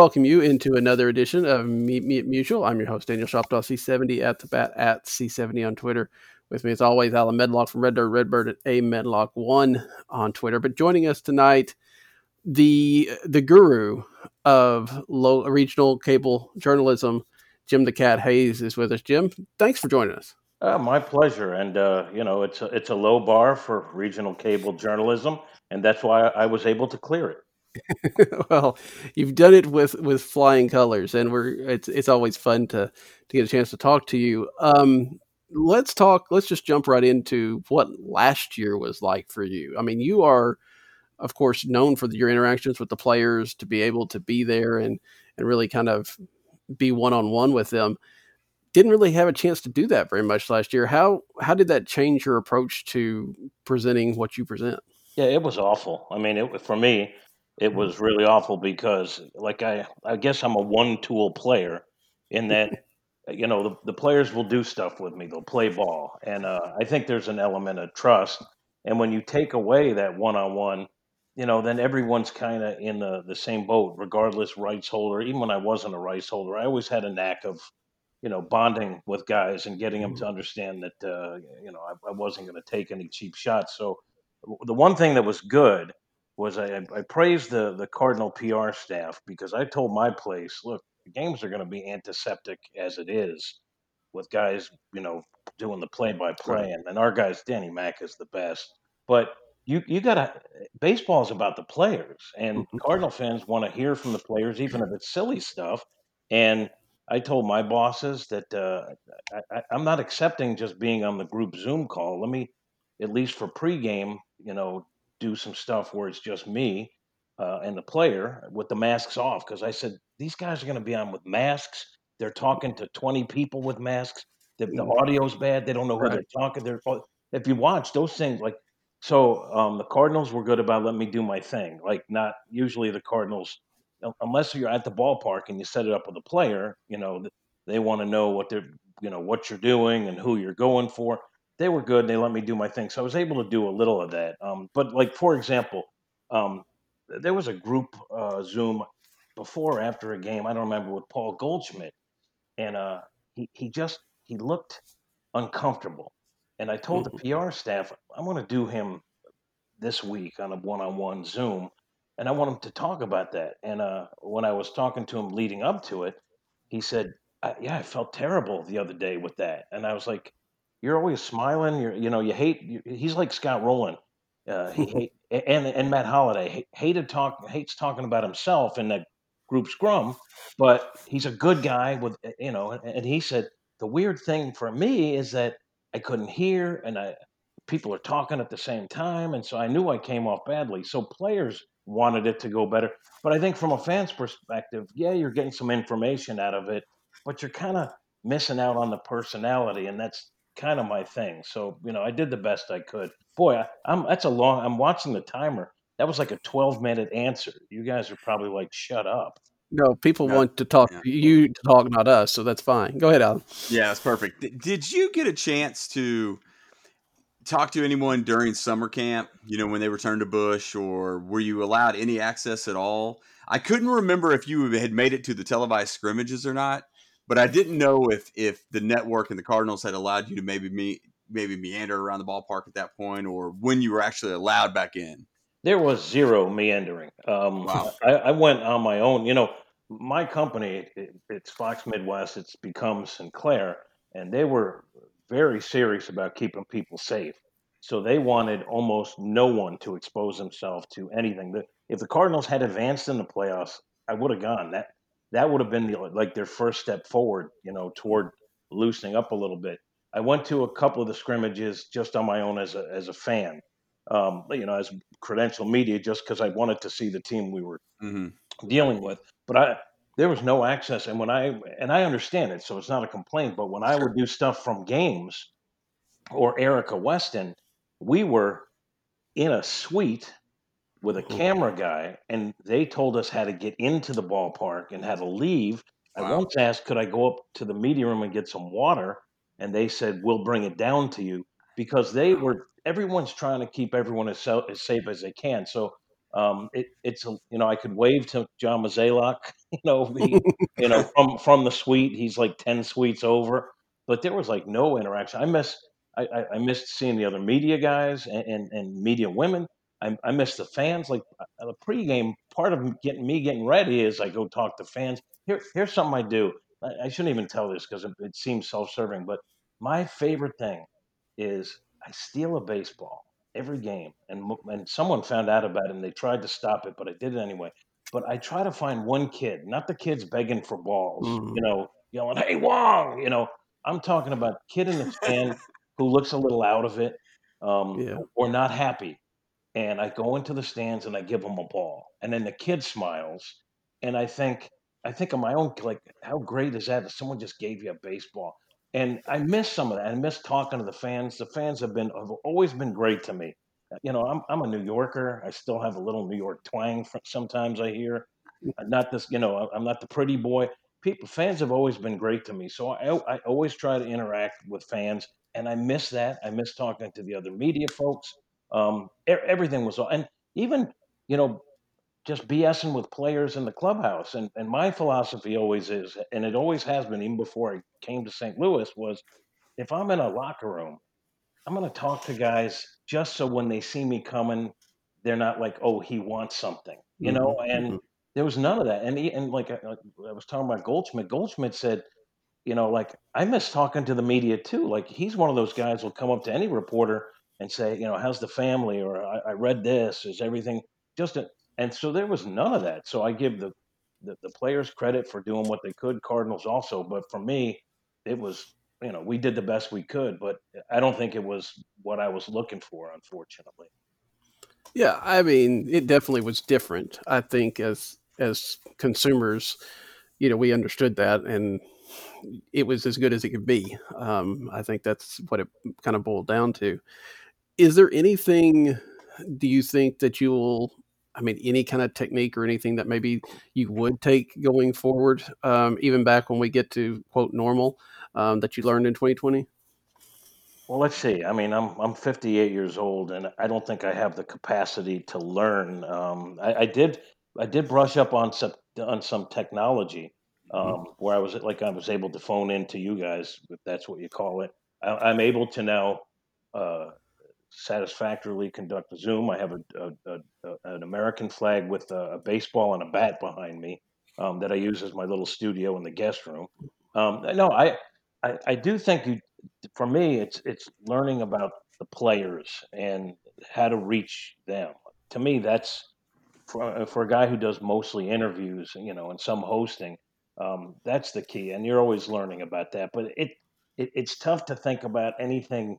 Welcome you into another edition of Meet Me at Musial. I'm your host, Daniel Shoptaw, C70 at the bat at C70 on Twitter. With me, as always, Allen Medlock from Red Dirt Redbird at A Medlock1 on Twitter. But joining us tonight, the the guru of low regional cable journalism, Jim the Cat Hayes, is with us. Jim, thanks for joining us. Uh, my pleasure, and uh, you know it's a, it's a low bar for regional cable journalism, and that's why I was able to clear it. well, you've done it with with flying colors, and we're it's it's always fun to to get a chance to talk to you. Um, let's talk. Let's just jump right into what last year was like for you. I mean, you are, of course, known for your interactions with the players to be able to be there and and really kind of be one on one with them. Didn't really have a chance to do that very much last year. How how did that change your approach to presenting what you present? Yeah, it was awful. I mean, it for me, it was really awful because, like, I I guess I'm a one tool player in that. You know, the, the players will do stuff with me. They'll play ball. And uh, I think there's an element of trust. And when you take away that one on one, you know, then everyone's kind of in the, the same boat, regardless rights holder. Even when I wasn't a rights holder, I always had a knack of, you know, bonding with guys and getting them to understand that, uh, you know, I, I wasn't going to take any cheap shots. So the one thing that was good was I, I praised the the Cardinal PR staff because I told my place, look, the games are going to be antiseptic as it is, with guys, you know, doing the play by play, and, our guys, Danny Mack is the best. But you you gotta baseball is about the players, and Mhm. Cardinal fans want to hear from the players, even if it's silly stuff. And I told my bosses that uh, I, I, I'm not accepting just being on the group Zoom call. Let me, at least for pregame, you know, do some stuff where it's just me uh, and the player with the masks off. Because I said these guys are going to be on with masks. They're talking to 20 people with masks. The, the Mm. audio's bad. They don't know who Right. they're talking. They're if you watch those things, like so, um, the Cardinals were good about letting me do my thing. Like not usually the Cardinals, unless you're at the ballpark and you set it up with a player, you know, they want to know what they're, you know, what you're doing and who you're going for. They were good. And they let me do my thing, so I was able to do a little of that. Um, but like for example, um, there was a group uh, Zoom before or after a game. I don't remember with Paul Goldschmidt, and uh, he he just he looked uncomfortable. And I told the PR staff, I want to do him this week on a one-on-one Zoom, and I want him to talk about that. And uh, when I was talking to him leading up to it, he said, I, "Yeah, I felt terrible the other day with that." And I was like, "You're always smiling. You're, you know, you hate." You, he's like Scott Rolen. Uh, he hate and and Matt Holliday ha- hated talk hates talking about himself in that group scrum, but he's a good guy with eh, you know. And, and he said the weird thing for me is that I couldn't hear, and I people are talking at the same time, and so I knew I came off badly. So players wanted it to go better, but I think from a fan's perspective, yeah, you're getting some information out of it, but you're kind of missing out on the personality, and that's kind of my thing. So you know, I did the best I could. Boy, I, I'm that's a long. I'm watching the timer. That was like a 12 minute answer. You guys are probably like, shut up. No, people No, want to talk yeah. you to talk, not us. So that's fine. Go ahead, Allen. Yeah, that's perfect. D- Did you get a chance to talk to anyone during summer camp? You know, when they returned to Bush, or were you allowed any access at all? I couldn't remember if you had made it to the televised scrimmages or not, but I didn't know if if the network and the Cardinals had allowed you to maybe me maybe meander around the ballpark at that point, or when you were actually allowed back in. There was zero meandering. Um, Wow. I, I went on my own. You know, my company, it, it's Fox Midwest. It's become Sinclair, and they were very serious about keeping people safe. So they wanted almost no one to expose himself to anything. If the Cardinals had advanced in the playoffs, I would have gone. That that would have been the, like their first step forward, you know, toward loosening up a little bit. I went to a couple of the scrimmages just on my own as a as a fan, um, you know, as credential media, just because I wanted to see the team we were hmm dealing with. But I there was no access, and when I and I understand it, so it's not a complaint. But when I would do stuff from games or Erica Weston, we were in a suite with a Mhm. camera guy, and they told us how to get into the ballpark and how to leave. I Wow. once asked, could I go up to the media room and get some water? And they said, we'll bring it down to you because they were, everyone's trying to keep everyone as, so, as safe as they can. So um, it, it's, a, you know, I could wave to John Mozeliak, you know, he, you know, from, from the suite, he's like 10 suites over, but there was like no interaction. I miss, I, I, I missed seeing the other media guys and, and, and media women. I, I miss the fans. Like uh, the pregame part of getting me getting ready is I go talk to fans. Here, here's something I do. I, I shouldn't even tell this because it, it seems self-serving, but my favorite thing is I steal a baseball every game, and and someone found out about it and they tried to stop it, but I did it anyway. But I try to find one kid, not the kids begging for balls, Mhm. you know, yelling, "Hey Wong!" You know, I'm talking about kid in the stand who looks a little out of it, um, Yeah. or not happy and I go into the stands and I give them a ball, and then the kid smiles, and I think I think of my own like how great is that if someone just gave you a baseball, and I miss some of that. I miss talking to the fans. The fans have been have always been great to me. You know, I'm I'm a New Yorker. I still have a little New York twang. Sometimes I hear, Uh, not this. You know, I'm not the pretty boy. People fans have always been great to me, so I I always try to interact with fans, and I miss that. I miss talking to the other media folks um, everything was, all and even you know just BSing with players in the clubhouse. And and my philosophy always is, and it always has been, even before I came to St. Louis, was if I'm in a locker room, I'm going to talk to guys just so when they see me coming, they're not like, oh, he wants something, you know. Mhm, And mhm. there was none of that. And he, and like I, I was talking about Goldschmidt, Goldschmidt said you know, like I miss talking to the media too. Like he's one of those guys who'll come up to any reporter and say, you know, how's the family? Or I, I read this. Is everything just? A, and so there was none of that. So I give the, the the players credit for doing what they could. Cardinals also, but for me, it was you know we did the best we could, but I don't think it was what I was looking for, unfortunately. Yeah, I mean, it definitely was different. I think as as consumers, you know, we understood that, and it was as good as it could be. Um, I think that's what it kind of boiled down to. Is there anything? Do you think that you'll? I mean, any kind of technique or anything that maybe you would take going forward, um, even back when we get to quote normal, um, that you learned in 2020? Well, let's see. I mean, I'm I'm 58 years old, and I don't think I have the capacity to learn. Um, I, I did I did brush up on some on some technology Mhm. um, where I was like I was able to phone in to you guys, if that's what you call it. I, I'm able to now uh, satisfactorily conduct a Zoom. I have a, a, a, an American flag with a, a baseball and a bat behind me um, that I use as my little studio in the guest room. Um, no, I, I I do think you for me, it's it's learning about the players and how to reach them. To me, that's for uh, for a guy who does mostly interviews, you know, and some hosting. Um, that's the key, and you're always learning about that. But it, it it's tough to think about anything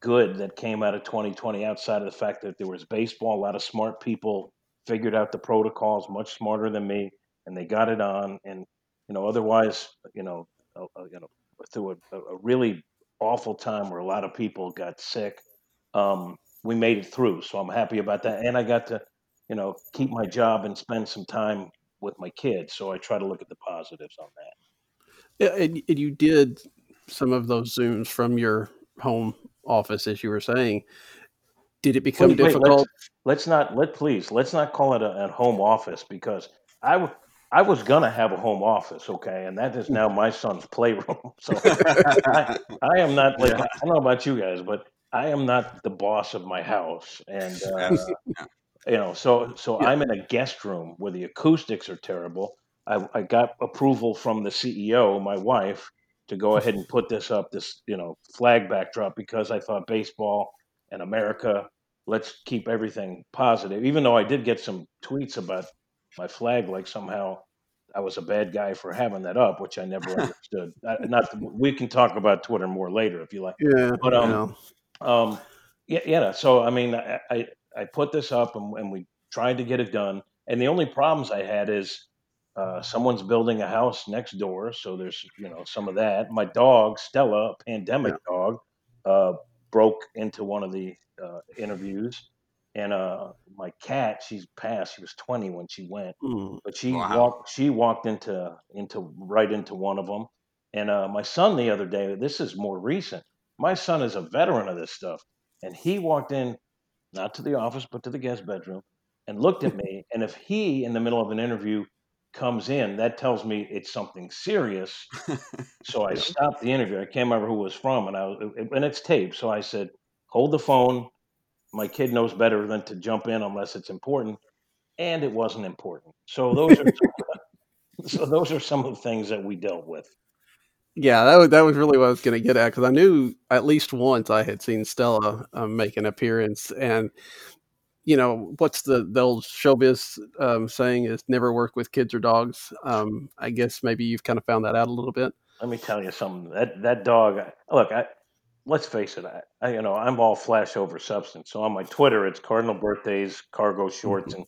good that came out of 2020 outside of the fact that there was baseball. A lot of smart people figured out the protocols much smarter than me, and they got it on. And you know, otherwise, you know, uh, you know, through a, a really awful time where a lot of people got sick, um, we made it through. So I'm happy about that, and I got to, you know, keep my job and spend some time with my kids. So I try to look at the positives on that. Yeah, and, and you did some of those zooms from your home office, as you were saying. Did it become Wait, wait, let's difficult? let's not let please let's not call it a, a home office because I w- I was gonna have a home office, okay, and that is now my son's playroom. So I I am not like Yeah. I don't know about you guys, but I am not the boss of my house, and uh, you know, so so Yeah. I'm in a guest room where the acoustics are terrible. I, I got approval from the CEO, my wife, to go ahead and put this up, this you know flag backdrop because I thought baseball and America. Let's keep everything positive. Even though I did get some tweets about my flag, like somehow I was a bad guy for having that up, which I never understood. I, not we can talk about Twitter more later if you like. Yeah, But um, um, yeah, yeah. So I mean, I I, I put this up and, and we tried to get it done, and the only problems I had is uh, someone's building a house next door, so there's you know some of that. My dog Stella, a pandemic dog, uh, broke into one of the uh, interviews, and uh, my cat, she's passed. She was 20 when she went, Mm. but she Wow. walked. She walked into into right into one of them. And uh, my son the other day. This is more recent. My son is a veteran of this stuff, and he walked in, not to the office, but to the guest bedroom, and looked at me. And if he, in the middle of an interview, comes in, that tells me it's something serious. So I stopped the interview. I can't remember who it was from, and I was, and it's taped. So I said, "Hold the phone. My kid knows better than to jump in unless it's important." And it wasn't important. So those are so those are some of the things that we dealt with. Yeah, that was that was really what I was going to get at because I knew at least once I had seen Stella um, make an appearance, and you know what's the the old showbiz um, saying is never work with kids or dogs. Um, I guess maybe you've kind of found that out a little bit. Let me tell you something. That that dog. Look, I, let's face it. I, I you know I'm all flash over substance. So on my Twitter, it's Cardinal birthdays, cargo shorts, and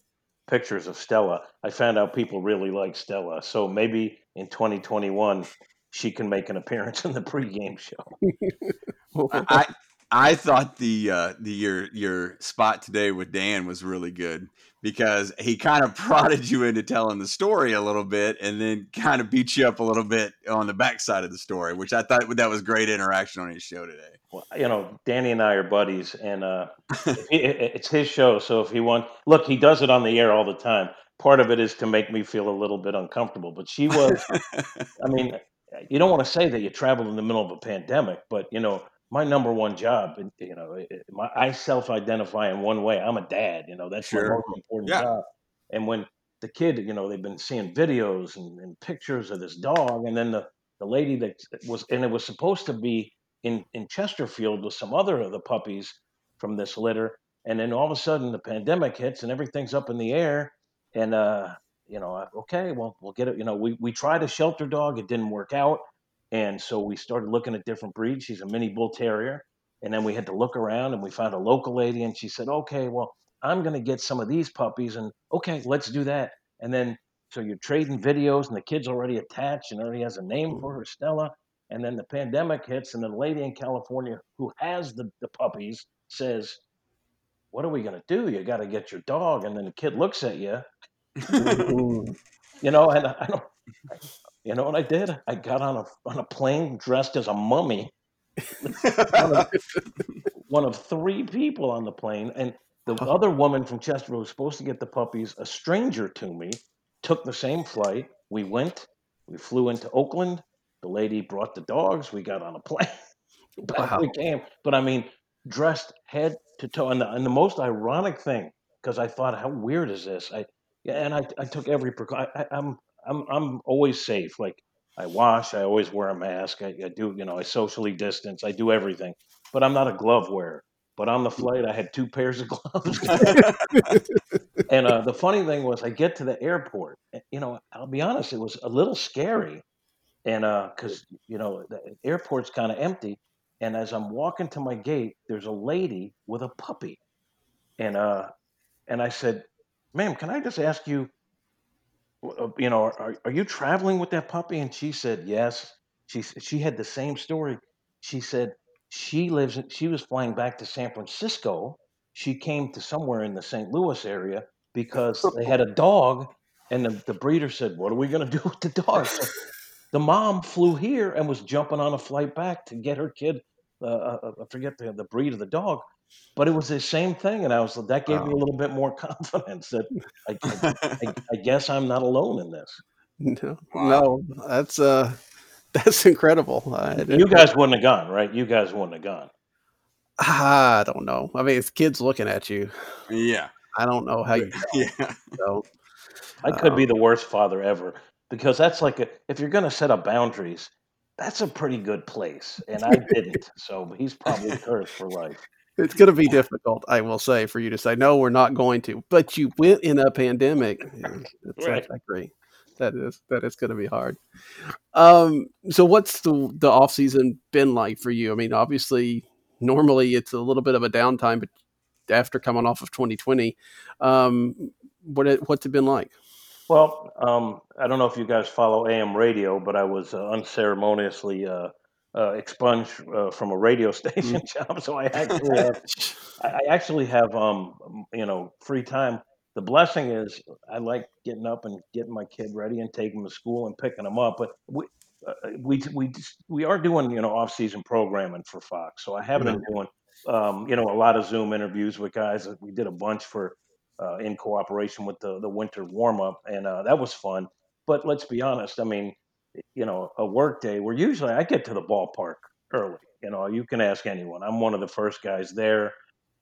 pictures of Stella. I found out people really like Stella. So maybe in 2021 she can make an appearance in the pregame show. I I thought the uh, the your your spot today with Dan was really good because he kind of prodded you into telling the story a little bit and then kind of beat you up a little bit on the backside of the story, which I thought that was great interaction on his show today. Well, you know, Danny and I are buddies, and uh, it- it's his show. So if he wants, look, he does it on the air all the time. Part of it is to make me feel a little bit uncomfortable. But she was, I mean, you don't want to say that you traveled in the middle of a pandemic, but you know, my number one job, and you know, it- my, I self-identify in one way. I'm a dad. You know, that's Sure. my most important Yeah. job. And when the kid, you know, they've been seeing videos and, and pictures of this dog, and then the the lady that was, and it was supposed to be in in Chesterfield with some other of the puppies from this litter, and then all of a sudden the pandemic hits and everything's up in the air, and uh, you know, okay, well, we'll get it. You know, we we tried a shelter dog, it didn't work out, and so we started looking at different breeds. She's a mini bull terrier, and then we had to look around, and we found a local lady, and she said, okay, well, I'm going to get some of these puppies, and okay, let's do that, and then. So you're trading videos, and the kid's already attached, and already has a name for her, Stella. And then the pandemic hits, and the lady in California who has the, the puppies says, What are we going to do? You got to get your dog. And then the kid looks at you, you know, and I don't, you know what I did? I got on a, on a plane dressed as a mummy, one of, one of three people on the plane. And the other woman from Chester who was supposed to get the puppies, a stranger to me, took the same flight. We went, we flew into Oakland. The lady brought the dogs. We got on a plane. Back Wow. we came. But I mean, dressed head to toe. And the, and the most ironic thing, because I thought, how weird is this? I yeah, and I, I took every precaution. I, I'm I'm I'm always safe. Like I wash. I always wear a mask. I, I do. You know, I socially distance. I do everything. But I'm not a glove wearer. But on the flight, I had two pairs of gloves. and uh, the funny thing was, I get to the airport. You know, I'll be honest, it was a little scary, and because you know the airport's kind of empty. And as I'm walking to my gate, there's a lady with a puppy, and uh, and I said, "Ma'am, can I just ask you, uh, you know, are, are you traveling with that puppy?" And she said, "Yes." She she had the same story. She said she lives. in- She was flying back to San Francisco. She came to somewhere in the St. Louis area because they had a dog, and the, the breeder said, "What are we going to do with the dog?" So the mom flew here and was jumping on a flight back to get her kid. Uh, uh, I forget the, the breed of the dog, but it was the same thing, and I was like that gave me a little bit more confidence that I, I, I, I guess I'm not alone in this. No, Wow. no, that's uh, that's incredible. You guys wouldn't have gone, right? You guys wouldn't have gone. I don't know. I mean, it's kids looking at you. yeah. I don't know how you Yeah. go. I could be Um, the worst father ever because that's like a, if you're going to set up boundaries, that's a pretty good place, and I didn't. So he's probably cursed for life. It's going to be difficult, I will say, for you to say no. We're not going to. But you went in a pandemic. Yeah, Right. I agree. that is that is going to be hard. Um, so what's the the off season been like for you? I mean, obviously, normally it's a little bit of a downtime, but after coming off of 2020, um, what it, what's it been like? Well, um, I don't know if you guys follow AM radio, but I was uh, unceremoniously uh, uh, expunged uh, from a radio station job, so I actually have, I actually have um, you know free time. The blessing is I like getting up and getting my kid ready and taking him to school and picking him up. But we uh, we we we are doing you know off season programming for Fox, so I have been doing um, you know a lot of Zoom interviews with guys. We did a bunch for uh, in cooperation with the the winter warm up, and uh, that was fun. But let's be honest. I mean, you know, a work day where usually I get to the ballpark early. You know, you can ask anyone. I'm one of the first guys there.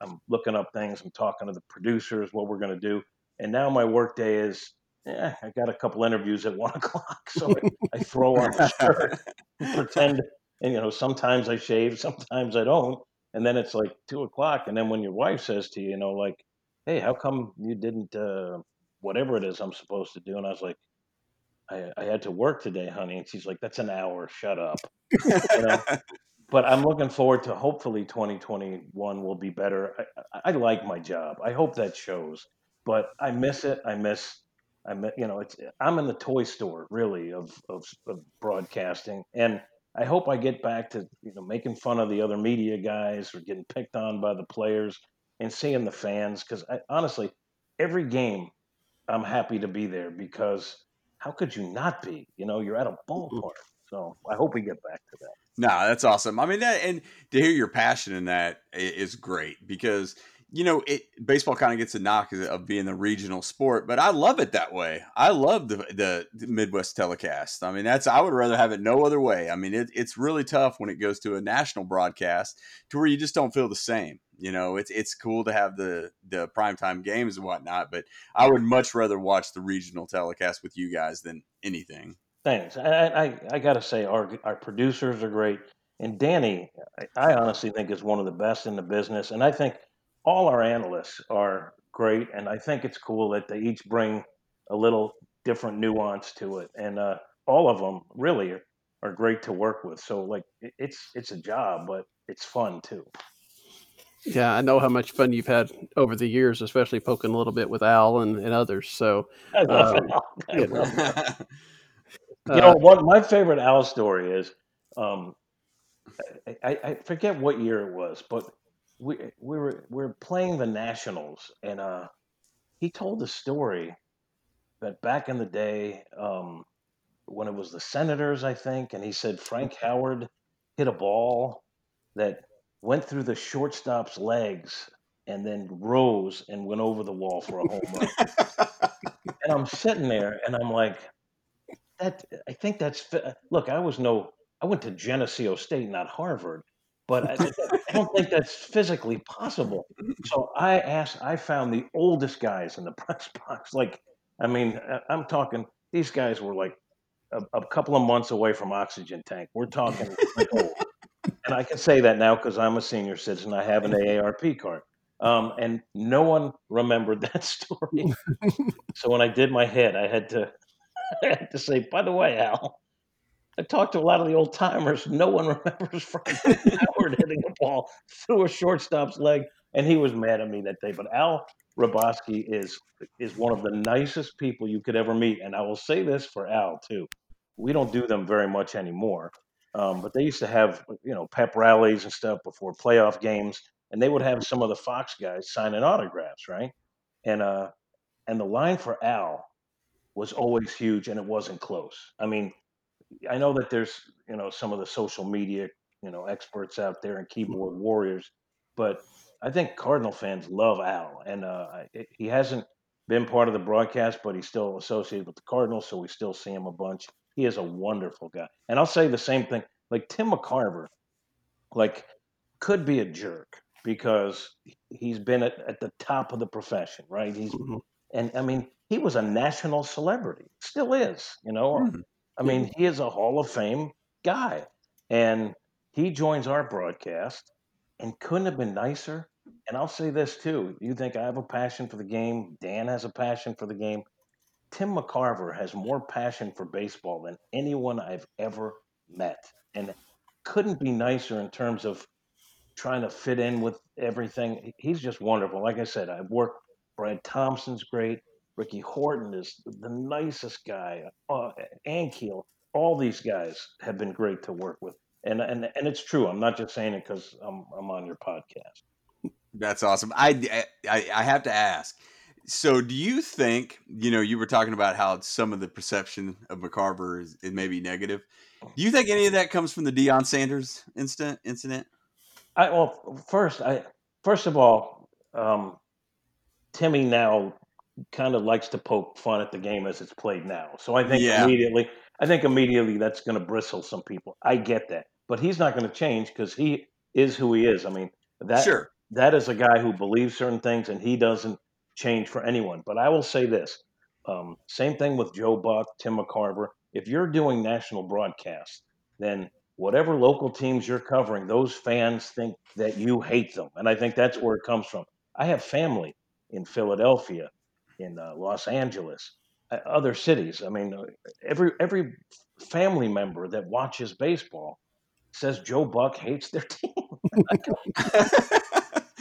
I'm looking up things. I'm talking to the producers what we're going to do. And now my work day is, yeah, I got a couple interviews at one o'clock, so I, I throw on a shirt, pretend, and you know, sometimes I shave, sometimes I don't, and then it's like two o'clock, and then when your wife says to you, you know, like, hey, how come you didn't, uh, whatever it is I'm supposed to do, and I was like, I, I had to work today, honey. And she's like, that's an hour. Shut up. You know? but I'm looking forward to hopefully 2021 will be better. I, I, like my job. I hope that shows, but I miss it. I miss, I miss, you know, it's, I'm in the toy store really of, of, of broadcasting. And I hope I get back to, you know, making fun of the other media guys or getting picked on by the players and seeing the fans. Cause honestly, every game I'm happy to be there because how could you not be? You know, you're at a ballpark. So I hope we get back to that. Nah, that's awesome. I mean, that and to hear your passion in that is great because you know it. Baseball kind of gets a knock of- of being the regional sport, but I love it that way. I love the, the the Midwest telecast. I mean, that's I would rather have it no other way. I mean, it, it's really tough when it goes to a national broadcast to where you just don't feel the same. You know, it's it's cool to have the the primetime games and whatnot, but I would much rather watch the regional telecast with you guys than anything. Thanks. I I, I got to say our our producers are great, and Danny, I, I honestly think is one of the best in the business, and I think all our analysts are great, and I think it's cool that they each bring a little different nuance to it, and uh, all of them really are, are great to work with. So like it's it's a job, but it's fun too. Yeah, I know how much fun you've had over the years, especially poking a little bit with Al and, and others. So, Um, you uh, You know, one my favorite Al story is, um, I, I, I forget what year it was, but we we were we were playing the Nationals, and uh, he told the story that back in the day, um, when it was the Senators, I think, and he said Frank Howard hit a ball that went through the shortstop's legs and then rose and went over the wall for a home run. and I'm sitting there, and I'm like that I think that's look. I was no, I went to Geneseo State, not Harvard, but I, I don't think that's physically possible. So I asked, I found the oldest guys in the press box. Like, I mean, I'm talking. These guys were like a, a couple of months away from oxygen tank. We're talking like old. And I can say that now because I'm a senior citizen. I have an AARP card. Um, and no one remembered that story. so when I did my head, I had to I had to say, by the way, Al, I talked to a lot of the old timers. No one remembers Frank Howard hitting a ball through a shortstop's leg, and he was mad at me that day. But Al Hrabosky is is one of the nicest people you could ever meet, and I will say this for Al too. We don't do them very much anymore, um, but they used to have you know pep rallies and stuff before playoff games, and they would have some of the Fox guys signing autographs, right? And uh, and the line for Al was always huge and it wasn't close. I mean, I know that there's, you know, some of the social media, you know, experts out there and keyboard warriors, but I think Cardinal fans love Al and uh I- he hasn't been part of the broadcast, but he's still associated with the Cardinals, so we still see him a bunch. He is a wonderful guy. And I'll say the same thing, like Tim McCarver, like could be a jerk because he's been at, at the top of the profession, right? He's Mhm. and I mean, he was a national celebrity, still is, you know. Mhm. I mean, he is a Hall of Fame guy, and he joins our broadcast, and couldn't have been nicer. And I'll say this too: you think I have a passion for the game? Dan has a passion for the game. Tim McCarver has more passion for baseball than anyone I've ever met, and couldn't be nicer in terms of trying to fit in with everything. He's just wonderful. Like I said, I've worked. Brad Thompson's great. Ricky Horton is the nicest guy. Uh, Ankiel, all these guys have been great to work with, and and and it's true. I'm not just saying it because I'm I'm on your podcast. That's awesome. I, I I have to ask. So, do you think you know you were talking about how some of the perception of McCarver is, is maybe negative? Do you think any of that comes from the Deion Sanders incident? Incident? I well, first I first of all, um, Timmy now kind of likes to poke fun at the game as it's played now. So I think Yeah. immediately, I think immediately that's going to bristle some people. I get that, but he's not going to change because he is who he is. I mean, that Sure. that is a guy who believes certain things, and he doesn't change for anyone. But I will say this: um, same thing with Joe Buck, Tim McCarver. If you're doing national broadcasts, then whatever local teams you're covering, those fans think that you hate them, and I think that's where it comes from. I have family in Philadelphia, in uh, Los Angeles, uh, other cities. I mean, uh, every every family member that watches baseball says Joe Buck hates their team.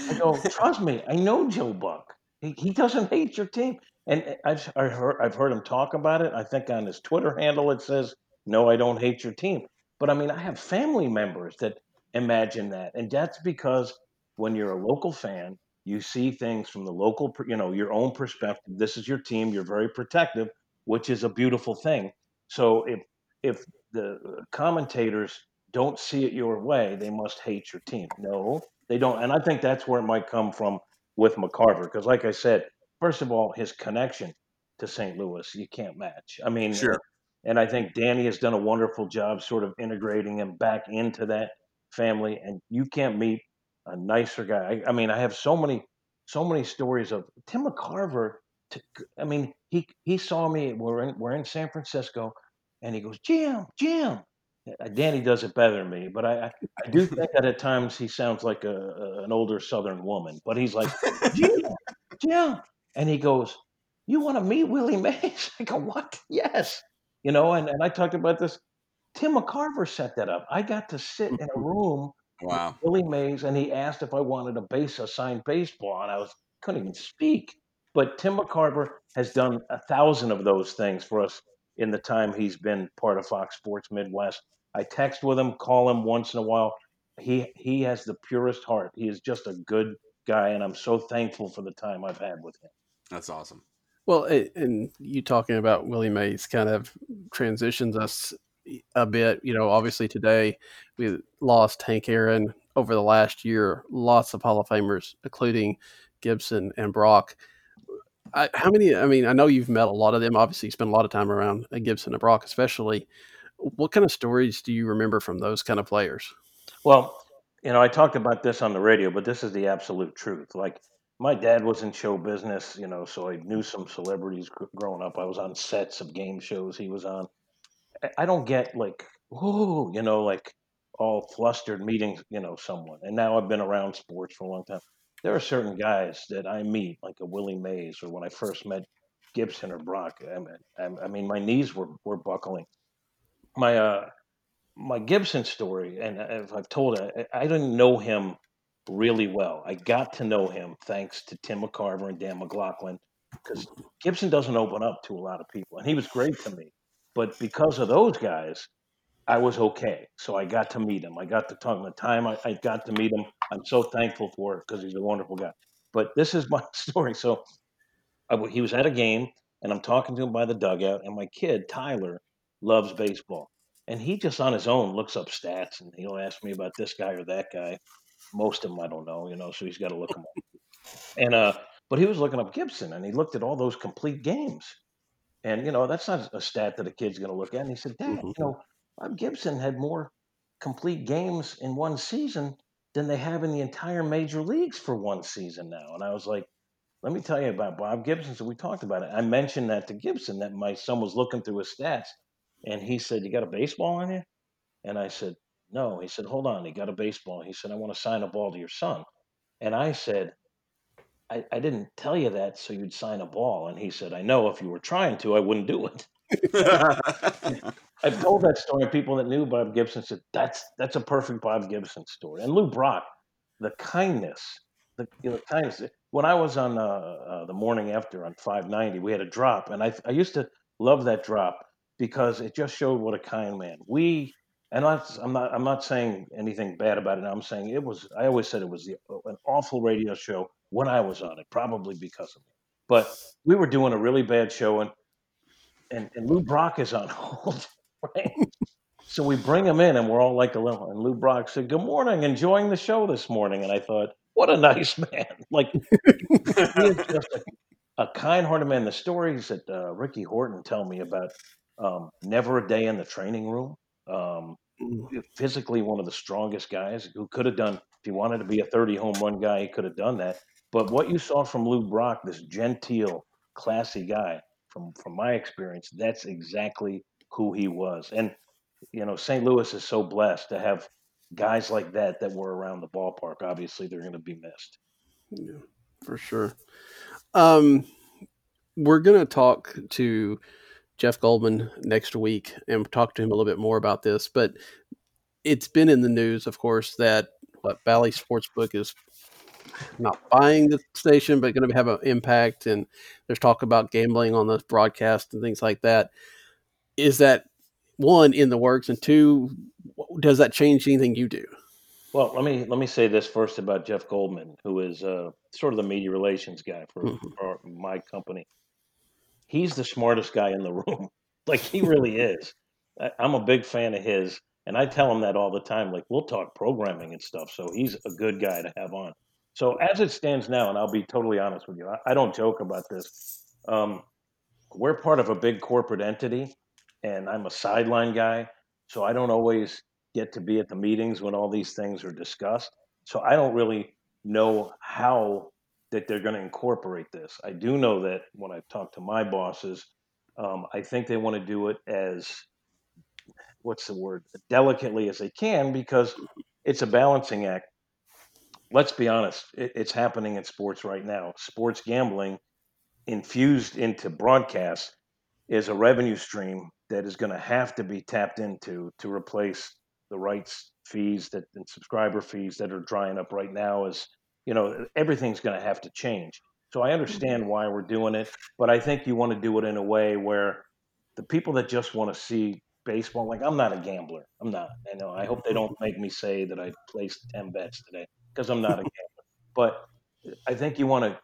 I go, trust me, I know Joe Buck. He, he doesn't hate your team. And uh, I've I heard I've heard him talk about it. I think on his Twitter handle it says, "No, I don't hate your team." But I mean, I have family members that imagine that, and that's because when you're a local fan, you see things from the local, you know, your own perspective. This is your team. You're very protective, which is a beautiful thing. So if if the commentators don't see it your way, they must hate your team. No, they don't. And I think that's where it might come from with McCarver, because like I said, first of all, his connection to St. Louis, you can't match. I mean, Sure. and I think Danny has done a wonderful job sort of integrating him back into that family. And you can't meet a nicer guy. I, I mean, I have so many, so many stories of Tim McCarver. To, I mean, he he saw me. We're in we're in San Francisco, and he goes, Jim, Jim. Uh, Danny does it better than me, but I, I, do think that at times he sounds like a, a an older Southern woman. But he's like, Jim, Jim, and he goes, "You want to meet Willie Mays?" I go, "What? Yes." You know, and, and I talked about this. Tim McCarver set that up. I got to sit in a room Wow. Willie Mays, and he asked if I wanted a base a signed baseball, and I was couldn't even speak. But Tim McCarver has done a thousand of those things for us in the time he's been part of Fox Sports Midwest. I text with him, call him once in a while. He he has the purest heart. He is just a good guy, and I'm so thankful for the time I've had with him. That's awesome. Well, and you talking about Willie Mays kind of transitions us a bit. You know, obviously today we lost Hank Aaron over the last year. Lots of Hall of Famers, including Gibson and Brock. I, how many? I mean, I know you've met a lot of them. Obviously, you spent a lot of time around Gibson and Brock, especially. What kind of stories do you remember from those kind of players? Well, you know, I talked about this on the radio, but this is the absolute truth. Like my dad was in show business, you know, so I knew some celebrities gr- growing up. I was on sets of game shows he was on. I- don't get like, ooh, you know, like all flustered meeting, you know, someone. And now I've been around sports for a long time. There are certain guys that I meet, like a Willie Mays, or when I first met Gibson or Brock. I mean, I- mean my knees were were buckling. My uh, my Gibson story, and if I've told it, I didn't know him really well. I got to know him thanks to Tim McCarver and Dan McLaughlin, because Gibson doesn't open up to a lot of people, and he was great to me. But because of those guys, I was okay. So I got to meet him. I got to talk. The time I, I got to meet him, I'm so thankful for it because he's a wonderful guy. But this is my story. So I he was at a game, and I'm talking to him by the dugout, and my kid Tyler loves baseball, and he just on his own looks up stats, and he'll ask me about this guy or that guy. Most of them I don't know, you know, so he's got to look them up. And uh, but he was looking up Gibson, and he looked at all those complete games, and you know that's not a stat that a kid's going to look at. And he said, "Dad, Mhm. you know, Bob Gibson had more complete games in one season than they have in the entire major leagues for one season now." And I was like let me tell you about Bob Gibson. So we talked about it. I mentioned that to Gibson that my son was looking through his stats, and he said, "You got a baseball on you?" And I said, "No." He said, "Hold on." He got a baseball. He said, "I want to sign a ball to your son." And I said, I, I didn't tell you that so you'd sign a ball. And he said, I know if you were trying to, I wouldn't do it. I've told that story. People that knew Bob Gibson said, that's, that's a perfect Bob Gibson story. And Lou Brock, the kindness, the, you know, kindness. When I was on uh, uh, the morning after on 590, we had a drop. And I, I used to love that drop because it just showed what a kind man. We, and I'm not, I'm not saying anything bad about it. I'm saying it was, I always said it was the, an awful radio show when I was on it, probably because of me. But we were doing a really bad show, and and, and Lou Brock is on hold, right? So we bring him in, and we're all like a little. And Lou Brock said, "Good morning, enjoying the show this morning." And I thought, what a nice man! Like he is just a, a kind-hearted man. The stories that uh, Ricky Horton tell me about um, never a day in the training room. Um, physically, one of the strongest guys who could have done. If he wanted to be a 30 home run guy, he could have done that. But what you saw from Lou Brock, this genteel, classy guy, from from my experience, that's exactly who he was. And you know, St. Louis is so blessed to have guys like that that were around the ballpark. Obviously, they're going to be missed. Yeah, for sure. Um, we're going to talk to Jeff Goldman next week and talk to him a little bit more about this. But it's been in the news, of course, that what Bally Sportsbook is not buying the station, but going to have an impact. And there's talk about gambling on the broadcast and things like that. Is that one in the works, and two, does that change anything you do? Well, let me let me say this first about Jeff Goldman, who is uh, sort of the media relations guy for, mm-hmm. for my company. He's the smartest guy in the room. like he really is. I, I'm a big fan of his, and I tell him that all the time. Like we'll talk programming and stuff. So he's a good guy to have on. So as it stands now, and I'll be totally honest with you, I, I don't joke about this. Um, we're part of a big corporate entity, and I'm a sideline guy, so I don't always get to be at the meetings when all these things are discussed. So I don't really know how that they're going to incorporate this. I do know that when I've talked to my bosses, um, I think they want to do it as what's the word delicately as they can because it's a balancing act let's be honest, it, it's happening in sports right now. Sports gambling infused into broadcast is a revenue stream that is going to have to be tapped into to replace the rights fees that and subscriber fees that are drying up right now is you know everything's going to have to change. So i understand mm-hmm. why we're doing it but i think you want to do it in a way where the people that just want to see baseball like i'm not a gambler. I'm not. I know. I hope they don't mm-hmm. make me say that i placed 10 bets today because I'm not a gambler. But I think you want to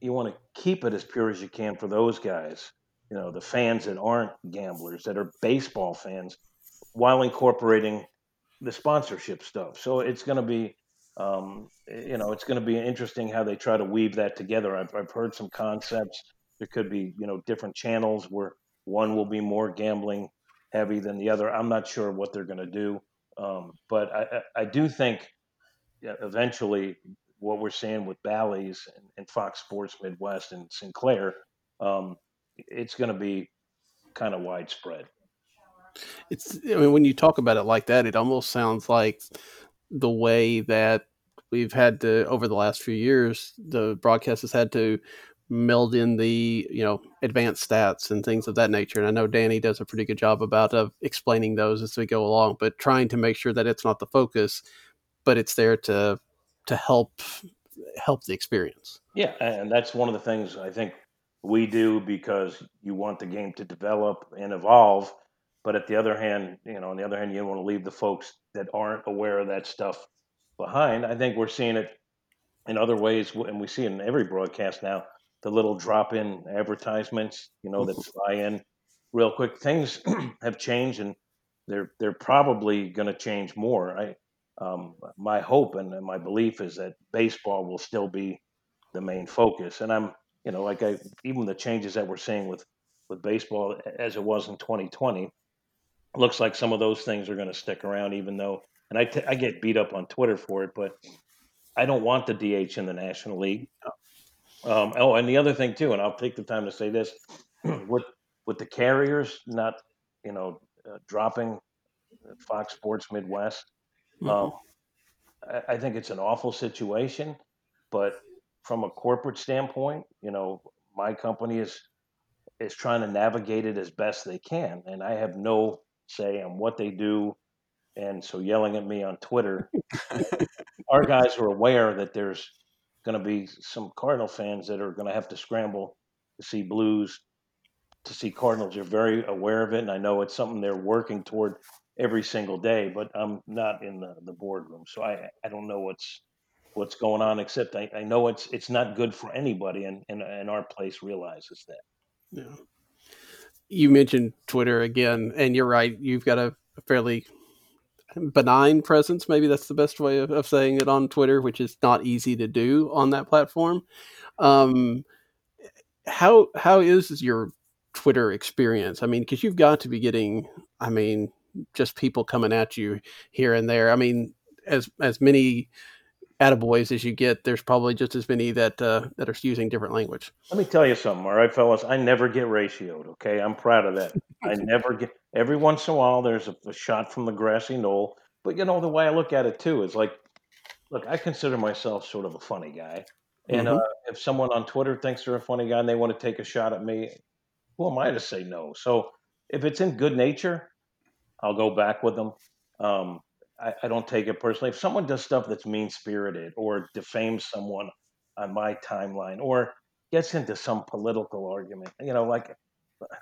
you want to keep it as pure as you can for those guys. You know, the fans that aren't gamblers, that are baseball fans, while incorporating the sponsorship stuff. So it's going to be, um, you know, it's going to be interesting how they try to weave that together. I've, I've heard some concepts. There could be, you know, different channels where one will be more gambling heavy than the other. I'm not sure what they're going to do, um, but I, I do think eventually what we're seeing with Bally's and, and Fox Sports Midwest and Sinclair, um, it's going to be kind of widespread. It's I mean when you talk about it like that, it almost sounds like the way that we've had to over the last few years, the broadcast has had to meld in the you know advanced stats and things of that nature. And I know Danny does a pretty good job about of explaining those as we go along, but trying to make sure that it's not the focus, but it's there to to help help the experience. Yeah, and that's one of the things I think we do because you want the game to develop and evolve. But at the other hand, you know, on the other hand, you don't want to leave the folks that aren't aware of that stuff behind. I think we're seeing it in other ways, and we see it in every broadcast now. The little drop-in advertisements, you know, that fly in real quick. Things have changed, and they're they're probably going to change more. I um, my hope and my belief is that baseball will still be the main focus. And I'm, you know, like I, even the changes that we're seeing with with baseball as it was in 2020, looks like some of those things are going to stick around. Even though, and I, t- I get beat up on Twitter for it, but I don't want the DH in the National League. Um, oh, and the other thing too, and I'll take the time to say this: with with the carriers not, you know, uh, dropping Fox Sports Midwest, Mm-hmm. Um, I, I think it's an awful situation, but from a corporate standpoint, you know, my company is is trying to navigate it as best they can, and I have no say on what they do. And so, yelling at me on Twitter, our guys are aware that there's going to be some Cardinal fans that are going to have to scramble to see Blues, to see Cardinals. They're very aware of it, and I know it's something they're working toward every single day. But I'm not in the, the boardroom, so I I don't know what's what's going on. Except I, I know it's it's not good for anybody, and, and and our place realizes that. Yeah. You mentioned Twitter again, and you're right. You've got a, fairly benign presence. Maybe that's the best way of, of, saying it on Twitter, which is not easy to do on that platform. Um, how how is your Twitter experience? I mean, because you've got to be getting, I mean, just people coming at you here and there. I mean, as as many attaboys as you get, there's probably just as many that uh, that are using different language. Let me tell you something, all right, fellas. I never get ratioed. Okay, I'm proud of that. I never get. Every once in a while, there's a, a, shot from the grassy knoll. But you know, the way I look at it too is like, look, I consider myself sort of a funny guy, and mm-hmm. uh, if someone on Twitter thinks they're a funny guy and they want to take a shot at me, who am I to say no? So if it's in good nature, I'll go back with them. Um, I, I don't take it personally. If someone does stuff that's mean spirited or defames someone on my timeline or gets into some political argument, you know, like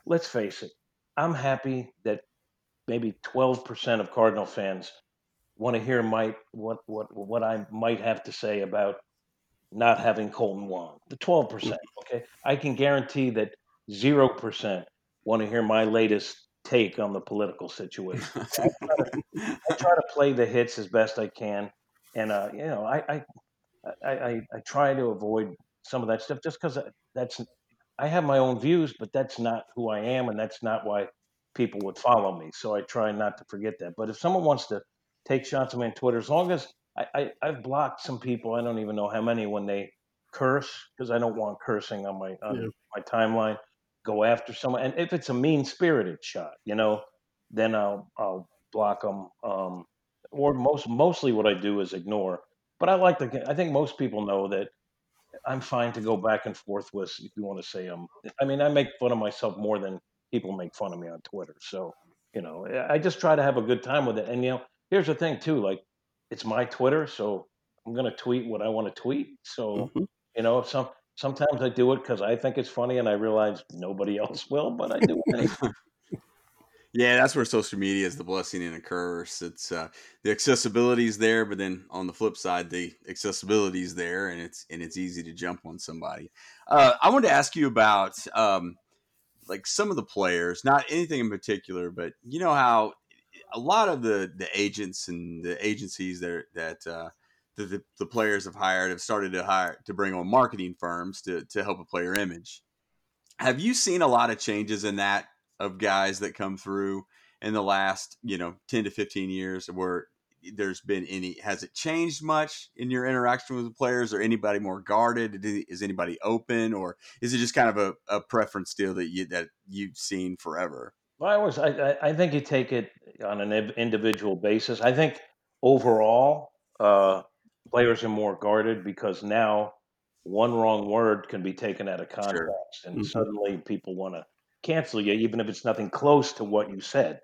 let's face it, I'm happy that maybe 12% of Cardinal fans want to hear my what what what I might have to say about not having Kolten Wong. The 12%, mm. okay? I can guarantee that 0% want to hear my latest take on the political situation. I, try to, I, try to, play the hits as best I can, and uh, you know, I I, I I try to avoid some of that stuff just because that's I have my own views, but that's not who I am, and that's not why people would follow me. So I try not to forget that. But if someone wants to take shots at me on Twitter, as long as I, I have blocked some people, I don't even know how many when they curse because I don't want cursing on my on yeah. my timeline go after someone. And if it's a mean spirited shot, you know, then I'll I'll block them. Um, or most mostly what I do is ignore. But I like to. I think most people know that I'm fine to go back and forth with. If you want to say I'm, I mean, I make fun of myself more than people make fun of me on Twitter. So you know, I just try to have a good time with it. And you know, here's the thing too. Like, it's my Twitter, so I'm gonna tweet what I want to tweet. So mm-hmm. you know, if some sometimes I do it because I think it's funny, and I realize nobody else will, but I do it anyway. Yeah, that's where social media is the blessing and a curse. It's uh, the accessibility is there, but then on the flip side, the accessibility is there, and it's and it's easy to jump on somebody. Uh, I wanted to ask you about um, like some of the players, not anything in particular, but you know how a lot of the the agents and the agencies that that uh, that the, the players have hired have started to hire to bring on marketing firms to to help a player image. Have you seen a lot of changes in that of guys that come through in the last you know 10 to 15 years where there's been any has it changed much in your interaction with the players or anybody more guarded is anybody open or is it just kind of a, a preference deal that you that you've seen forever well, I was I, I think you take it on an individual basis. I think overall, uh, players are more guarded because now one wrong word can be taken out of context, sure. and mm-hmm. suddenly people want to cancel you, even if it's nothing close to what you said.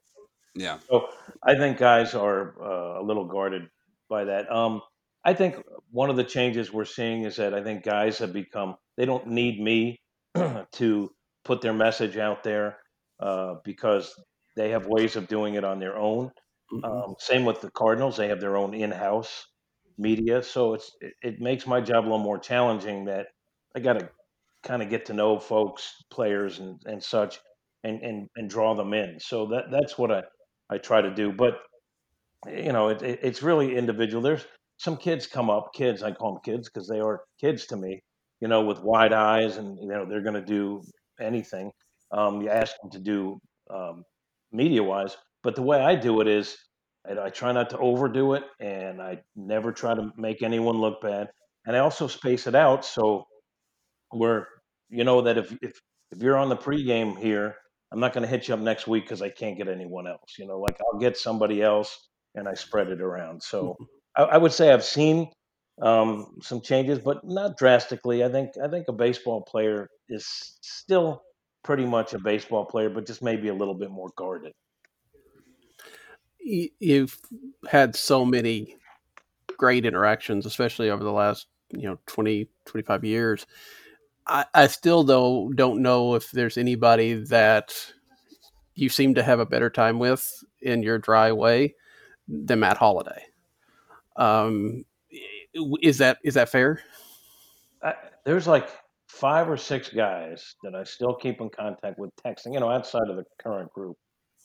Yeah. So I think guys are uh, a little guarded by that. Um, I think one of the changes we're seeing is that I think guys have become they don't need me to put their message out there uh, because they have ways of doing it on their own. Mm-hmm. Um, same with the Cardinals; they have their own in-house media. So it's it, it makes my job a little more challenging that I got to kind of get to know folks, players, and and such, and and and draw them in. So that that's what I I try to do. But you know, it, it, it's really individual. There's some kids come up, kids I call them kids because they are kids to me. You know, with wide eyes, and you know they're going to do anything. Um, you ask them to do um, media wise, but the way I do it is I, I try not to overdo it, and I never try to make anyone look bad. And I also space it out so where you know that if if if you're on the pregame here, I'm not going to hit you up next week because I can't get anyone else. You know, like I'll get somebody else and I spread it around. So. I, I would say I've seen um, some changes, but not drastically. I think I think a baseball player is still pretty much a baseball player, but just maybe a little bit more guarded. You've had so many great interactions, especially over the last you know 20, 25 years. I, I still though don't know if there's anybody that you seem to have a better time with in your dry way than Matt Holliday. Um, is that is that fair? I, there's like five or six guys that I still keep in contact with texting. You know, outside of the current group.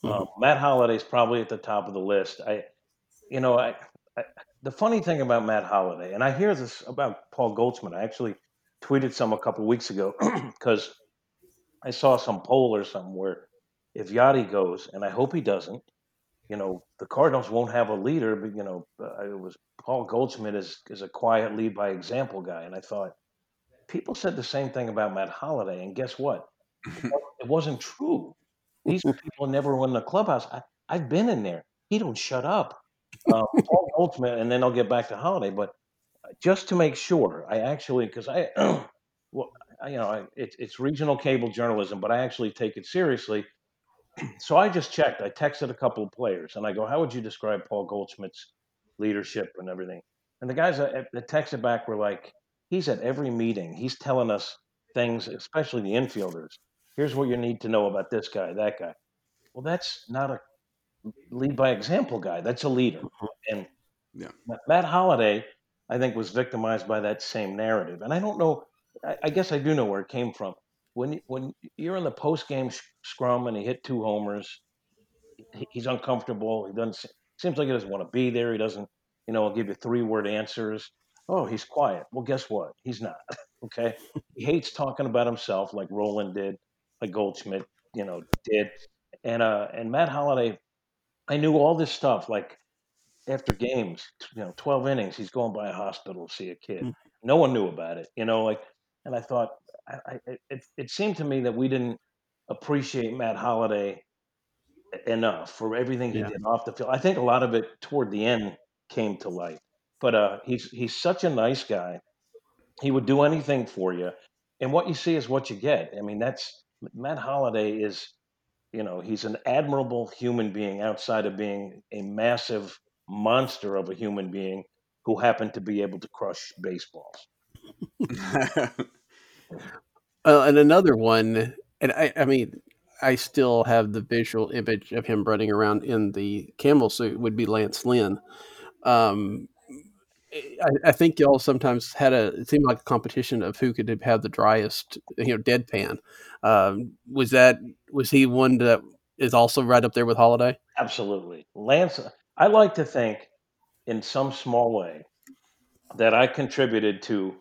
Um, Matt Holliday's probably at the top of the list. I, you know, I, I the funny thing about Matt Holliday, and I hear this about Paul Goldschmidt. I actually tweeted some a couple weeks ago because I saw some poll or something where if Yadi goes, and I hope he doesn't, you know, the Cardinals won't have a leader, but you know, uh, it was Paul Goldschmidt is is a quiet lead by example guy, and I thought people said the same thing about Matt Holliday, and guess what? it wasn't true. These people never win the clubhouse. I, I've been in there. He don't shut up. Uh, Paul Goldschmidt, and then I'll get back to Holliday. but just to make sure, I actually because I, well, I, you know, I, it, it's regional cable journalism, but I actually take it seriously so I just checked. I texted a couple of players and I go, How would you describe Paul Goldschmidt's leadership and everything? And the guys that, that texted back were like, He's at every meeting. He's telling us things, especially the infielders. Here's what you need to know about this guy, that guy. Well, that's not a lead by example guy. That's a leader. Mm-hmm. And yeah. Matt Holliday, I think, was victimized by that same narrative. And I don't know, I, I guess I do know where it came from when when you're in the post game scrum and he hit two homers, he's uncomfortable. He doesn't seems like he doesn't want to be there. He doesn't, you know, give you three word answers. Oh, he's quiet. Well, guess what? He's not. okay, he hates talking about himself like Rolen did, like Goldschmidt, you know, did, and uh, and Matt Holliday. I knew all this stuff like after games, you know, 12 innings, he's going by a hospital to see a kid. Mm. No one knew about it, you know, like, and I thought, I, it, it seemed to me that we didn't appreciate Matt Holliday enough for everything he yeah. did off the field. I think a lot of it toward the end came to light. But uh, he's he's such a nice guy. He would do anything for you, and what you see is what you get. I mean, that's Matt Holliday is, you know, he's an admirable human being outside of being a massive monster of a human being who happened to be able to crush baseballs. Uh, and another one, and I, I mean, I still have the visual image of him running around in the camel suit would be Lance Lynn. Um, I, I, think y'all sometimes had a it seemed like a competition of who could have the driest, you know, deadpan. Um, was that was he one that is also right up there with Holliday? Absolutely, Lance. I like to think, in some small way, that I contributed to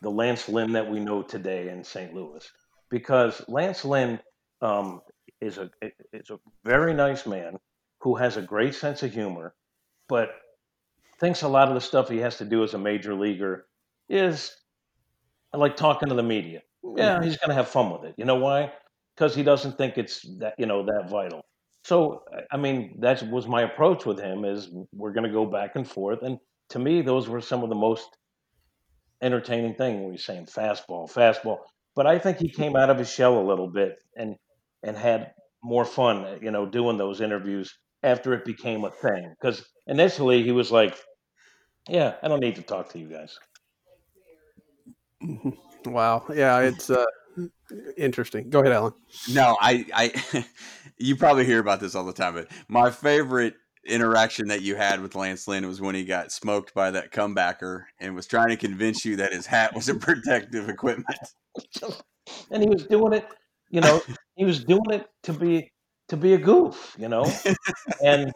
the Lance Lynn that we know today in St. Louis, because Lance Lynn um, is a is a very nice man who has a great sense of humor, but thinks a lot of the stuff he has to do as a major leaguer is like talking to the media. Yeah, he's going to have fun with it. You know why? Because he doesn't think it's that you know that vital. So I mean, that was my approach with him. Is we're going to go back and forth, and to me, those were some of the most entertaining thing We he's saying fastball, fastball. But I think he came out of his shell a little bit and and had more fun, you know, doing those interviews after it became a thing. Because initially he was like, "Yeah, I don't need to talk to you guys." Wow. Yeah, it's uh, interesting. Go ahead, Allen. No, I, I, you probably hear about this all the time, but my favorite interaction that you had with Lance Lynn was when he got smoked by that comebacker and was trying to convince you that his hat was a protective equipment. and he was doing it, you know, he was doing it to be to be a goof, you know, and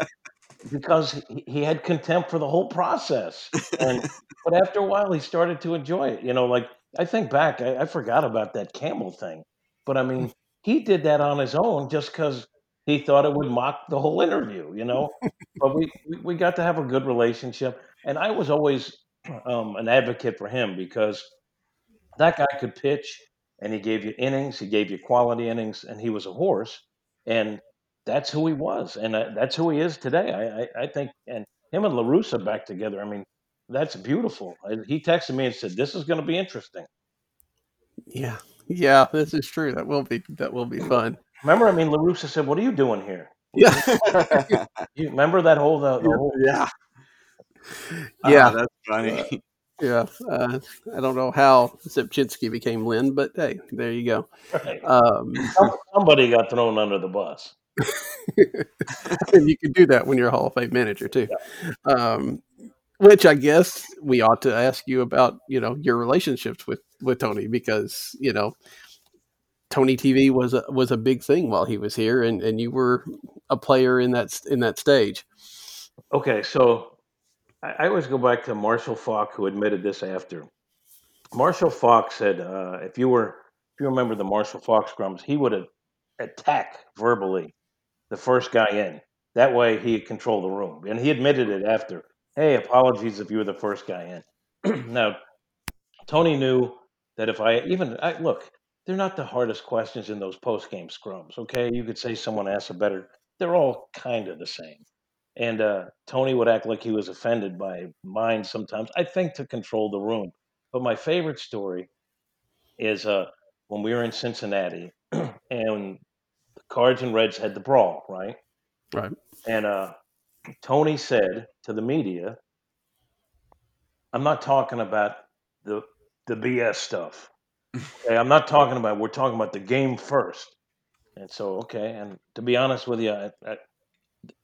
because he, had contempt for the whole process. And but after a while, he started to enjoy it. You know, like I think back, I, I forgot about that camel thing, but I mean, he did that on his own just because he thought it would mock the whole interview, you know. but we, we got to have a good relationship, and I was always um, an advocate for him because that guy could pitch, and he gave you innings, he gave you quality innings, and he was a horse, and that's who he was, and uh, that's who he is today. I, I, I think, and him and La Russa back together. I mean, that's beautiful. And he texted me and said, "This is going to be interesting." Yeah, yeah, this is true. That will be that will be fun. Remember, I mean, La Russa said, "What are you doing here?" Yeah, You remember that whole the, the whole yeah. Yeah. Oh, that's funny. yeah. Uh, I don't know how Zipchinski became Lynn, but hey, there you go. right. Um, somebody got thrown under the bus. and you can do that when you're a Hall of Fame manager too. Um, which I guess we ought to ask you about, you know, your relationships with with Tony because you know Tony TV was a, was a big thing while he was here, and, and you were a player in that in that stage. Okay, so I, I always go back to Marshall Faulk, who admitted this after. Marshall Faulk said, uh, if you were, if you remember the Marshall Faulk scrums, he would attack verbally the first guy in. That way, he controlled the room, and he admitted it after. Hey, apologies if you were the first guy in. now, Tony knew that if I even I, look, they're not the hardest questions in those post game scrums. Okay, you could say someone asked a better. They're all kind of the same. And uh, Tony would act like he was offended by mine sometimes. I think to control the room. But my favorite story is uh, when we were in Cincinnati and Cards and Reds had the brawl, right? Right. And uh, Tony said to the media, "I'm not talking about the the BS stuff. Okay, I'm not talking about. We're talking about the game first. And so, okay. And to be honest with you, I, I,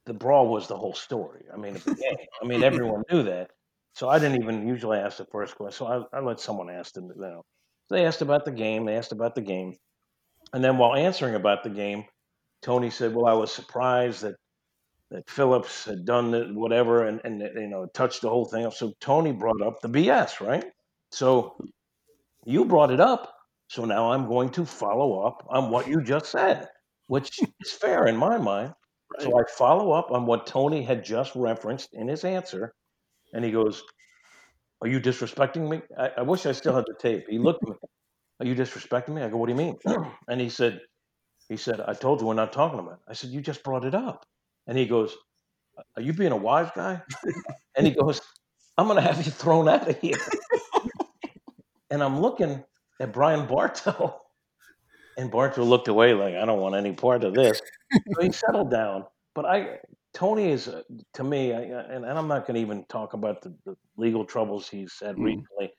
the brawl was the whole story. I mean, the game. I mean, everyone knew that. So I didn't even usually ask the first question. So I, I let someone ask them. You know, they asked about the game. They asked about the game, and then while answering about the game, Tony said, "Well, I was surprised that that Phillips had done it, whatever, and and you know touched the whole thing up." So Tony brought up the BS, right? So you brought it up. So now I'm going to follow up on what you just said, which is fair in my mind. So I follow up on what Tony had just referenced in his answer, and he goes, "Are you disrespecting me?" I, I wish I still had the tape. He looked at me. Are you disrespecting me? I go, "What do you mean?" and he said, "He said I told you we're not talking about." It. I said, "You just brought it up," and he goes, "Are you being a wise guy?" and he goes, "I'm going to have you thrown out of here." and I'm looking at Brian Bartow. And Bartow looked away like, I don't want any part of this. so he settled down. But I, Tony is, uh, to me, I, and, and I'm not going to even talk about the, the legal troubles he's had Mm. recently.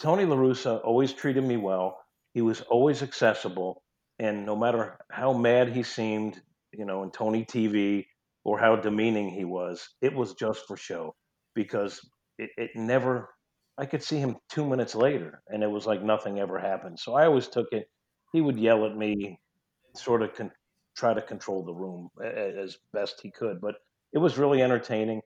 Tony La Russa always treated me well. He was always accessible. And no matter how mad he seemed, you know, in Tony TV or how demeaning he was, it was just for show because it, it never, I could see him two minutes later and it was like nothing ever happened. So I always took it, he would yell at me, sort of con- try to control the room as best he could. But it was really entertaining.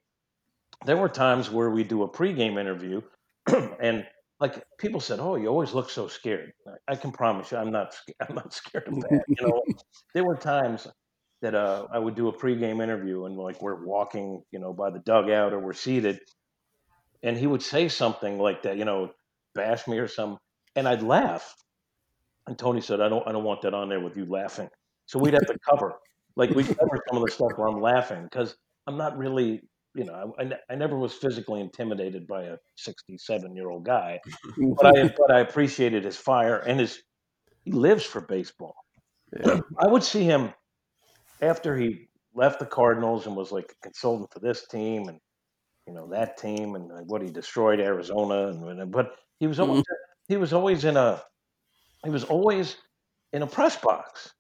There were times where we do a pregame interview and like people said, "Oh, you always look so scared." I- I can promise you, I'm not. I'm not scared of that. You know, there were times that uh, I would do a pregame interview, and like we're walking, you know, by the dugout or we're seated, and he would say something like that, you know, bash me or something, and I'd laugh. And Tony said, "I don't. I don't want that on there with you laughing." So we'd have to cover, like we cover some of the stuff where I'm laughing because I'm not really. You know, I, I ne- I never was physically intimidated by a 67 year old guy but I but I appreciated his fire and his he lives for baseball. Yeah. I would see him after he left the Cardinals and was like a consultant for this team and you know that team and what he destroyed Arizona and and- but he was always mm-hmm. he was always in a he was always in a press box.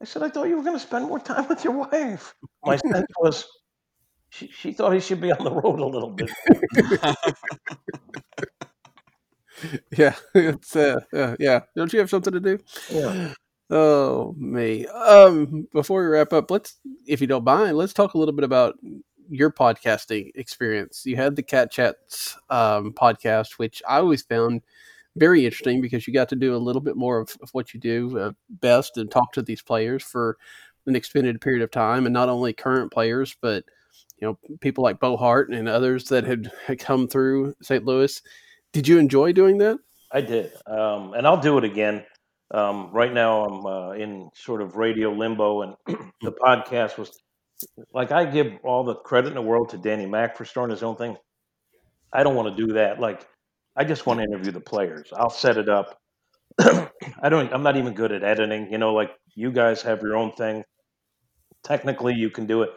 I said, I thought you were going to spend more time with your wife. My sense was she, she thought he should be on the road a little bit. yeah, it's uh, uh, yeah. Don't you have something to do? Yeah. Oh me. Um, before we wrap up, let's, if you don't mind, let's talk a little bit about your podcasting experience. You had the Cat Chats um, podcast, which I always found very interesting because you got to do a little bit more of, of what you do uh, best and talk to these players for an extended period of time, and not only current players, but you know people like Bo Hart and others that had, had come through St. Louis. Did you enjoy doing that? I did, um, and I'll do it again. Um, right now, I'm uh, in sort of radio limbo, and the podcast was like I give all the credit in the world to Danny Mac for starting his own thing. I don't want to do that. Like, I just want to interview the players. I'll set it up. I don't. I'm not even good at editing. You know, like you guys have your own thing. Technically, you can do it.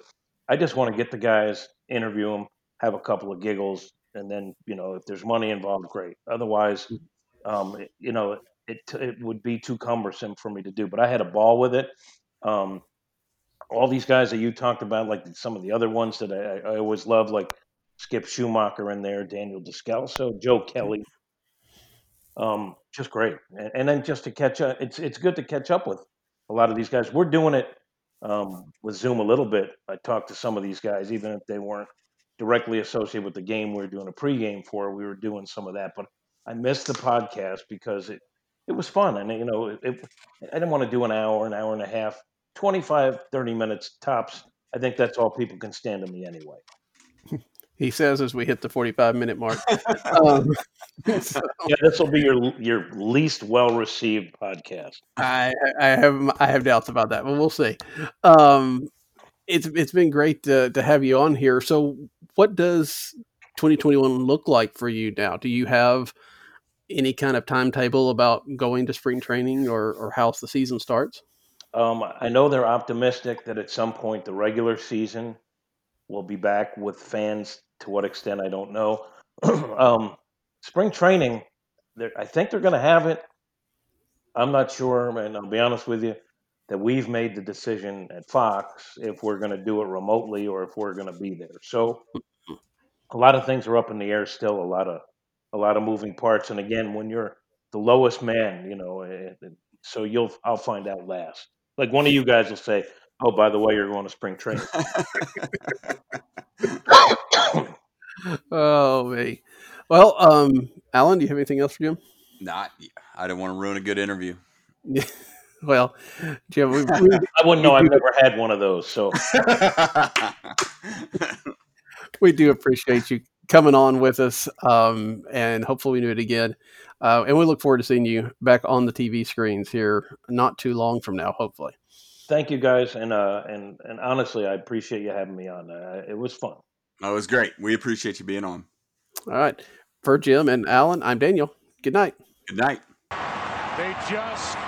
I just want to get the guys, interview them, have a couple of giggles, and then you know, if there's money involved, great. Otherwise, um, it- you know, it it would be too cumbersome for me to do. But I had a ball with it. Um, all these guys that you talked about, like some of the other ones that I, I always love, like Skip Schumaker in there, Daniel Descalso, Joe Kelly. Um, just great, and, and then just to catch up, it's it's good to catch up with a lot of these guys. We're doing it um, with Zoom a little bit. I talked to some of these guys, even if they weren't directly associated with the game we were doing a pregame for. We were doing some of that, but I missed the podcast because it it was fun, and you know, it, it, I didn't want to do an hour, an hour and a half, 25, 30 minutes tops. I think that's all people can stand of me anyway. He says as we hit the 45 minute mark. um, so Yeah, this will be your your least well received podcast. I, I have I have doubts about that, but we'll see. Um, it's it's been great to, to have you on here. So, what does 2021 look like for you now? Do you have any kind of timetable about going to spring training or or how the season starts? Um, I know they're optimistic that at some point the regular season will be back with fans. To what extent, I don't know. um, spring training, I think they're going to have it. I'm not sure, and I'll be honest with you, that we've made the decision at Fox if we're going to do it remotely or if we're going to be there. So a lot of things are up in the air still. A lot of a lot of moving parts. And again, when you're the lowest man, you know, so you'll I'll find out last. Like one of you guys will say, "Oh, by the way, you're going to spring training." Oh me. Well, um, Allen, do you have anything else for Jim? Not. I don't want to ruin a good interview. Well, Jim, we, we, I wouldn't know. I've never had one of those. So we do appreciate you coming on with us, um, and hopefully we do it again. Uh, and we look forward to seeing you back on the TV screens here not too long from now, hopefully. Thank you guys, and uh, and and honestly, I appreciate you having me on. Uh, it was fun. that was great. We appreciate you being on. All right. For Jim and Allen, I'm Daniel. Good night. Good night. They just won't go away.